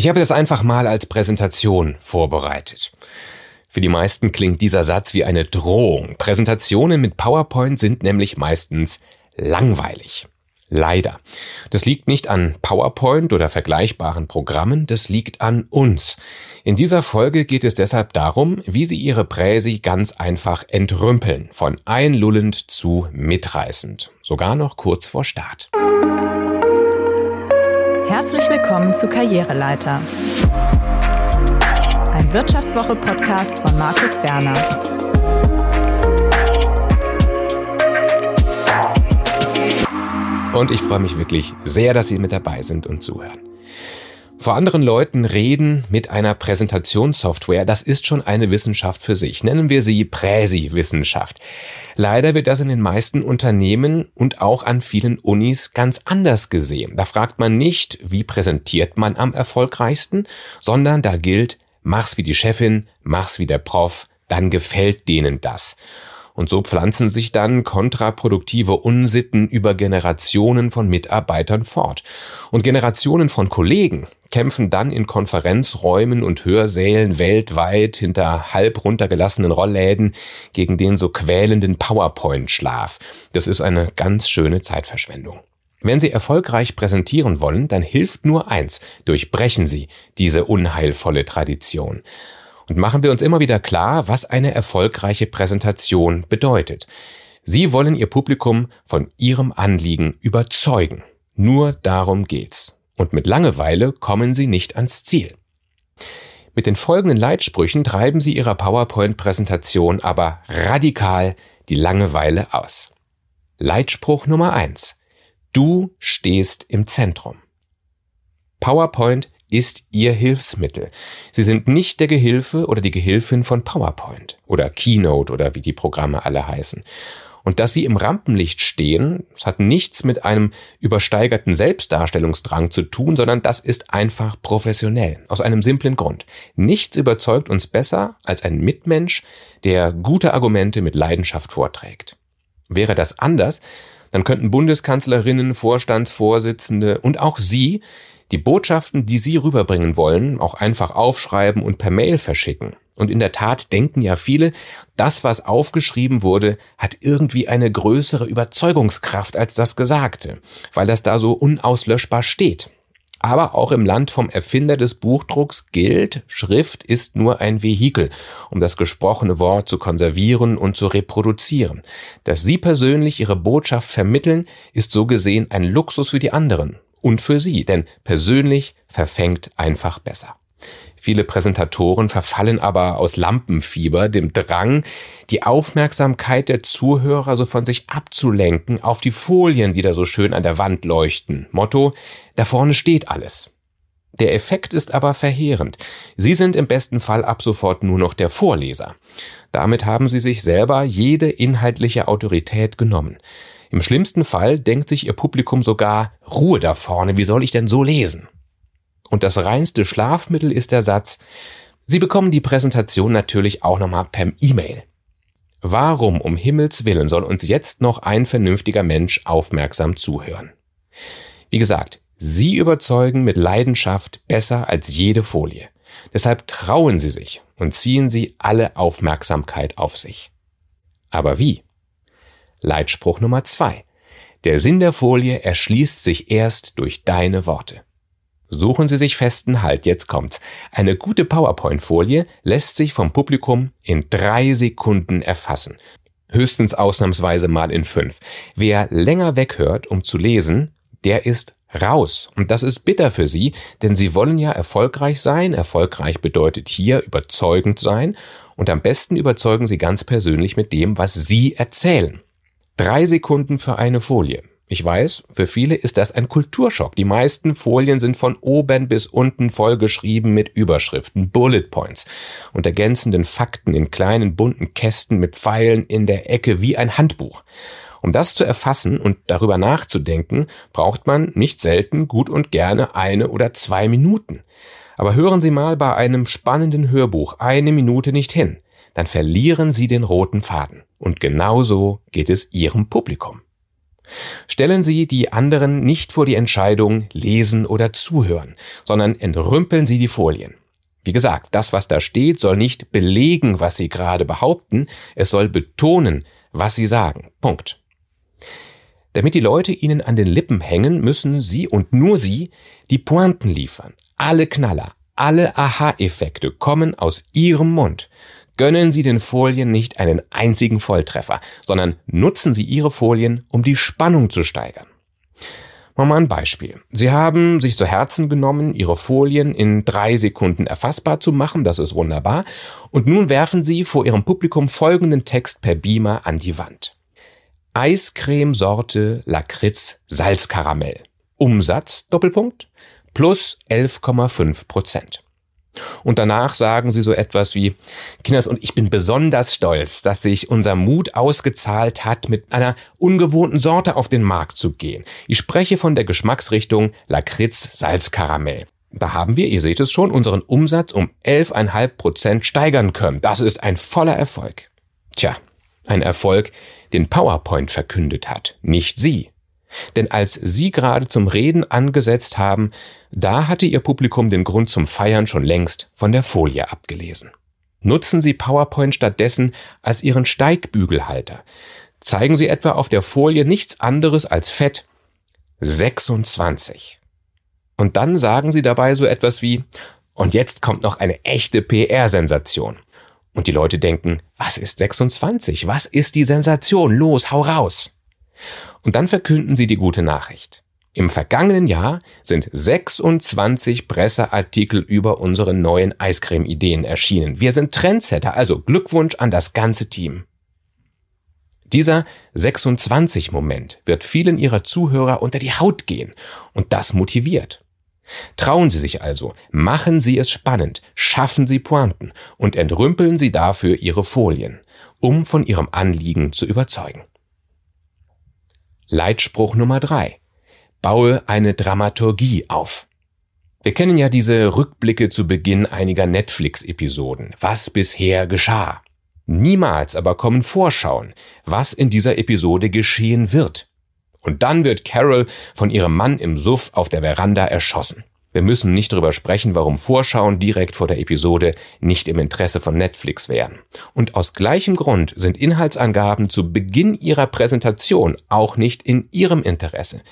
Ich habe das einfach mal als Präsentation vorbereitet. Für die meisten klingt dieser Satz wie eine Drohung. Präsentationen mit PowerPoint sind nämlich meistens langweilig. Leider. Das liegt nicht an PowerPoint oder vergleichbaren Programmen, das liegt an uns. In dieser Folge geht es deshalb darum, wie Sie Ihre Präsi ganz einfach entrümpeln, von einlullend zu mitreißend, sogar noch kurz vor Start. Herzlich willkommen zu Karriereleiter. Ein Wirtschaftswoche-Podcast von Markus Werner. Und ich freue mich wirklich sehr, dass Sie mit dabei sind und zuhören. Vor anderen Leuten reden mit einer Präsentationssoftware, das ist schon eine Wissenschaft für sich. Nennen wir sie Präsi-Wissenschaft. Leider wird das in den meisten Unternehmen und auch an vielen Unis ganz anders gesehen. Da fragt man nicht, wie präsentiert man am erfolgreichsten, sondern da gilt, mach's wie die Chefin, mach's wie der Prof, dann gefällt denen das. Und so pflanzen sich dann kontraproduktive Unsitten über Generationen von Mitarbeitern fort. Und Generationen von Kollegen kämpfen dann in Konferenzräumen und Hörsälen weltweit hinter halb runtergelassenen Rollläden gegen den so quälenden PowerPoint-Schlaf. Das ist eine ganz schöne Zeitverschwendung. Wenn Sie erfolgreich präsentieren wollen, dann hilft nur eins, durchbrechen Sie diese unheilvolle Tradition. Und machen wir uns immer wieder klar, was eine erfolgreiche Präsentation bedeutet. Sie wollen Ihr Publikum von Ihrem Anliegen überzeugen. Nur darum geht's. Und mit Langeweile kommen Sie nicht ans Ziel. Mit den folgenden Leitsprüchen treiben Sie Ihrer PowerPoint-Präsentation aber radikal die Langeweile aus. Leitspruch Nummer eins: Du stehst im Zentrum. PowerPoint ist Ihr Hilfsmittel. Sie sind nicht der Gehilfe oder die Gehilfin von PowerPoint oder Keynote oder wie die Programme alle heißen. Und dass sie im Rampenlicht stehen, das hat nichts mit einem übersteigerten Selbstdarstellungsdrang zu tun, sondern das ist einfach professionell. Aus einem simplen Grund. Nichts überzeugt uns besser als ein Mitmensch, der gute Argumente mit Leidenschaft vorträgt. Wäre das anders, dann könnten Bundeskanzlerinnen, Vorstandsvorsitzende und auch Sie die Botschaften, die Sie rüberbringen wollen, auch einfach aufschreiben und per Mail verschicken. Und in der Tat denken ja viele, das, was aufgeschrieben wurde, hat irgendwie eine größere Überzeugungskraft als das Gesagte, weil das da so unauslöschbar steht. Aber auch im Land vom Erfinder des Buchdrucks gilt, Schrift ist nur ein Vehikel, um das gesprochene Wort zu konservieren und zu reproduzieren. Dass Sie persönlich Ihre Botschaft vermitteln, ist so gesehen ein Luxus für die anderen und für Sie, denn persönlich verfängt einfach besser. Viele Präsentatoren verfallen aber aus Lampenfieber dem Drang, die Aufmerksamkeit der Zuhörer so von sich abzulenken auf die Folien, die da so schön an der Wand leuchten. Motto, da vorne steht alles. Der Effekt ist aber verheerend. Sie sind im besten Fall ab sofort nur noch der Vorleser. Damit haben Sie sich selber jede inhaltliche Autorität genommen. Im schlimmsten Fall denkt sich ihr Publikum sogar, Ruhe da vorne, wie soll ich denn so lesen? Und das reinste Schlafmittel ist der Satz, Sie bekommen die Präsentation natürlich auch nochmal per E-Mail. Warum um Himmels willen soll uns jetzt noch ein vernünftiger Mensch aufmerksam zuhören? Wie gesagt, Sie überzeugen mit Leidenschaft besser als jede Folie. Deshalb trauen Sie sich und ziehen Sie alle Aufmerksamkeit auf sich. Aber wie? Leitspruch Nummer zwei. Der Sinn der Folie erschließt sich erst durch deine Worte. Suchen Sie sich festen Halt, jetzt kommt's. Eine gute PowerPoint-Folie lässt sich vom Publikum in drei Sekunden erfassen. Höchstens ausnahmsweise mal in fünf. Wer länger weghört, um zu lesen, der ist raus. Und das ist bitter für Sie, denn Sie wollen ja erfolgreich sein. Erfolgreich bedeutet hier überzeugend sein. Und am besten überzeugen Sie ganz persönlich mit dem, was Sie erzählen. Drei Sekunden für eine Folie. Ich weiß, für viele ist das ein Kulturschock. Die meisten Folien sind von oben bis unten vollgeschrieben mit Überschriften, Bullet Points und ergänzenden Fakten in kleinen bunten Kästen mit Pfeilen in der Ecke wie ein Handbuch. Um das zu erfassen und darüber nachzudenken, braucht man nicht selten gut und gerne eine oder zwei Minuten. Aber hören Sie mal bei einem spannenden Hörbuch eine Minute nicht hin dann verlieren Sie den roten Faden. Und genauso geht es Ihrem Publikum. Stellen Sie die anderen nicht vor die Entscheidung lesen oder zuhören, sondern entrümpeln Sie die Folien. Wie gesagt, das, was da steht, soll nicht belegen, was Sie gerade behaupten, es soll betonen, was Sie sagen. Punkt. Damit die Leute Ihnen an den Lippen hängen, müssen Sie und nur Sie die Pointen liefern. Alle Knaller, alle Aha-Effekte kommen aus Ihrem Mund. Gönnen Sie den Folien nicht einen einzigen Volltreffer, sondern nutzen Sie Ihre Folien, um die Spannung zu steigern. Mal ein Beispiel. Sie haben sich zu Herzen genommen, Ihre Folien in drei Sekunden erfassbar zu machen, das ist wunderbar, und nun werfen Sie vor Ihrem Publikum folgenden Text per Beamer an die Wand. Eiscremesorte Lakritz Salzkaramell. Umsatz, Doppelpunkt, plus 11,5 Prozent. Und danach sagen sie so etwas wie, Kinders, und ich bin besonders stolz, dass sich unser Mut ausgezahlt hat, mit einer ungewohnten Sorte auf den Markt zu gehen. Ich spreche von der Geschmacksrichtung Lakritz Salzkaramell. Da haben wir, ihr seht es schon, unseren Umsatz um 11,5 Prozent steigern können. Das ist ein voller Erfolg. Tja, ein Erfolg, den PowerPoint verkündet hat, nicht Sie. Denn als Sie gerade zum Reden angesetzt haben, da hatte Ihr Publikum den Grund zum Feiern schon längst von der Folie abgelesen. Nutzen Sie PowerPoint stattdessen als Ihren Steigbügelhalter. Zeigen Sie etwa auf der Folie nichts anderes als Fett 26. Und dann sagen Sie dabei so etwas wie, und jetzt kommt noch eine echte PR-Sensation. Und die Leute denken, was ist 26? Was ist die Sensation? Los, hau raus! Und dann verkünden sie die gute Nachricht. Im vergangenen Jahr sind 26 Presseartikel über unsere neuen Eiscreme-Ideen erschienen. Wir sind Trendsetter, also Glückwunsch an das ganze Team. Dieser 26-Moment wird vielen ihrer Zuhörer unter die Haut gehen und das motiviert. Trauen Sie sich also, machen Sie es spannend, schaffen Sie Pointen und entrümpeln Sie dafür Ihre Folien, um von Ihrem Anliegen zu überzeugen. Leitspruch Nummer drei: Baue eine Dramaturgie auf. Wir kennen ja diese Rückblicke zu Beginn einiger Netflix-Episoden. Was bisher geschah. Niemals aber kommen Vorschauen, was in dieser Episode geschehen wird. Und dann wird Carol von ihrem Mann im Suff auf der Veranda erschossen. Wir müssen nicht darüber sprechen, warum Vorschauen direkt vor der Episode nicht im Interesse von Netflix wären. Und aus gleichem Grund sind Inhaltsangaben zu Beginn ihrer Präsentation auch nicht in ihrem Interesse.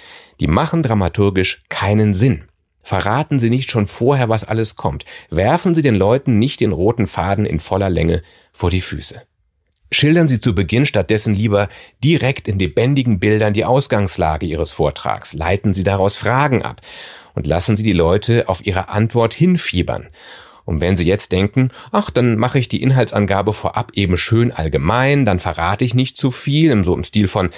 Die machen dramaturgisch keinen Sinn. Verraten Sie nicht schon vorher, was alles kommt. Werfen Sie den Leuten nicht den roten Faden in voller Länge vor die Füße. Schildern Sie zu Beginn stattdessen lieber direkt in lebendigen Bildern die Ausgangslage Ihres Vortrags. Leiten Sie daraus Fragen ab und lassen Sie die Leute auf ihre Antwort hinfiebern. Und wenn Sie jetzt denken, ach, dann mache ich die Inhaltsangabe vorab eben schön allgemein, dann verrate ich nicht zu viel, so im Stil von,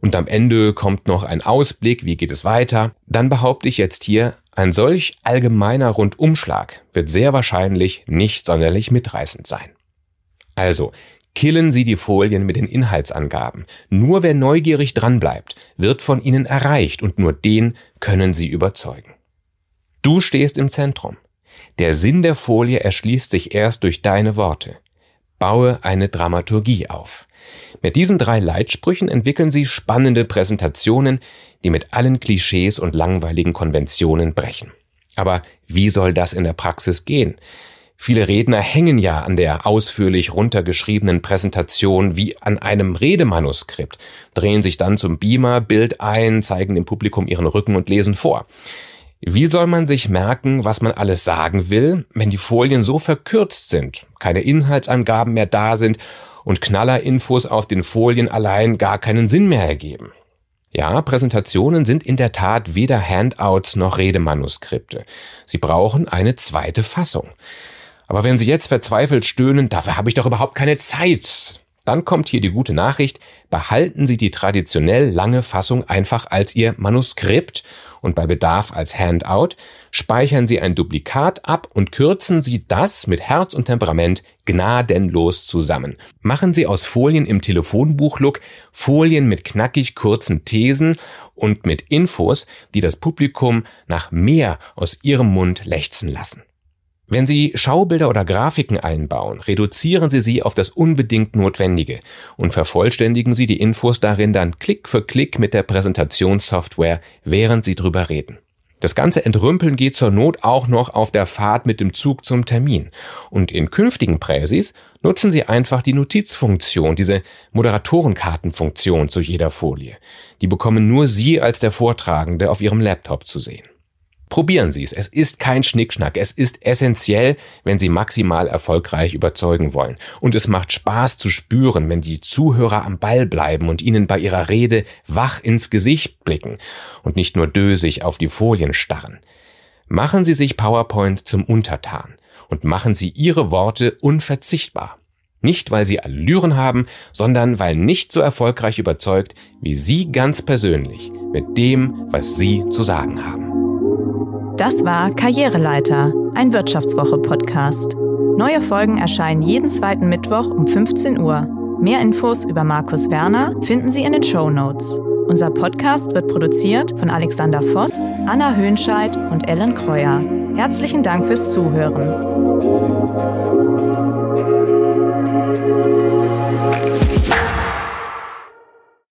und am Ende kommt noch ein Ausblick, wie geht es weiter, dann behaupte ich jetzt hier, ein solch allgemeiner Rundumschlag wird sehr wahrscheinlich nicht sonderlich mitreißend sein. Also, killen Sie die Folien mit den Inhaltsangaben. Nur wer neugierig dranbleibt, wird von Ihnen erreicht und nur den können Sie überzeugen. Du stehst im Zentrum. Der Sinn der Folie erschließt sich erst durch deine Worte. Baue eine Dramaturgie auf. Mit diesen drei Leitsprüchen entwickeln sie spannende Präsentationen, die mit allen Klischees und langweiligen Konventionen brechen. Aber wie soll das in der Praxis gehen? Viele Redner hängen ja an der ausführlich runtergeschriebenen Präsentation wie an einem Redemanuskript, drehen sich dann zum Beamer, Bild ein, zeigen dem Publikum ihren Rücken und lesen vor. Wie soll man sich merken, was man alles sagen will, wenn die Folien so verkürzt sind, keine Inhaltsangaben mehr da sind und Knallerinfos auf den Folien allein gar keinen Sinn mehr ergeben? Ja, Präsentationen sind in der Tat weder Handouts noch Redemanuskripte. Sie brauchen eine zweite Fassung. Aber wenn Sie jetzt verzweifelt stöhnen, dafür habe ich doch überhaupt keine Zeit, dann kommt hier die gute Nachricht, behalten Sie die traditionell lange Fassung einfach als Ihr Manuskript und bei Bedarf als Handout, speichern Sie ein Duplikat ab und kürzen Sie das mit Herz und Temperament gnadenlos zusammen. Machen Sie aus Folien im Telefonbuchlook Folien mit knackig kurzen Thesen und mit Infos, die das Publikum nach mehr aus Ihrem Mund lechzen lassen. Wenn Sie Schaubilder oder Grafiken einbauen, reduzieren Sie sie auf das unbedingt Notwendige und vervollständigen Sie die Infos darin dann Klick für Klick mit der Präsentationssoftware, während Sie drüber reden. Das ganze Entrümpeln geht zur Not auch noch auf der Fahrt mit dem Zug zum Termin. Und in künftigen Präsis nutzen Sie einfach die Notizfunktion, diese Moderatorenkartenfunktion zu jeder Folie. Die bekommen nur Sie als der Vortragende auf Ihrem Laptop zu sehen. Probieren Sie es. Es ist kein Schnickschnack. Es ist essentiell, wenn Sie maximal erfolgreich überzeugen wollen. Und es macht Spaß zu spüren, wenn die Zuhörer am Ball bleiben und Ihnen bei Ihrer Rede wach ins Gesicht blicken und nicht nur dösig auf die Folien starren. Machen Sie sich PowerPoint zum Untertan und machen Sie Ihre Worte unverzichtbar. Nicht, weil Sie Allüren haben, sondern weil nicht so erfolgreich überzeugt wie Sie ganz persönlich mit dem, was Sie zu sagen haben. Das war Karriereleiter, ein Wirtschaftswoche-Podcast. Neue Folgen erscheinen jeden zweiten Mittwoch um 15 Uhr. Mehr Infos über Markus Werner finden Sie in den Show Notes. Unser Podcast wird produziert von Alexander Voss, Anna Höhnscheid und Ellen Kreuer. Herzlichen Dank fürs Zuhören.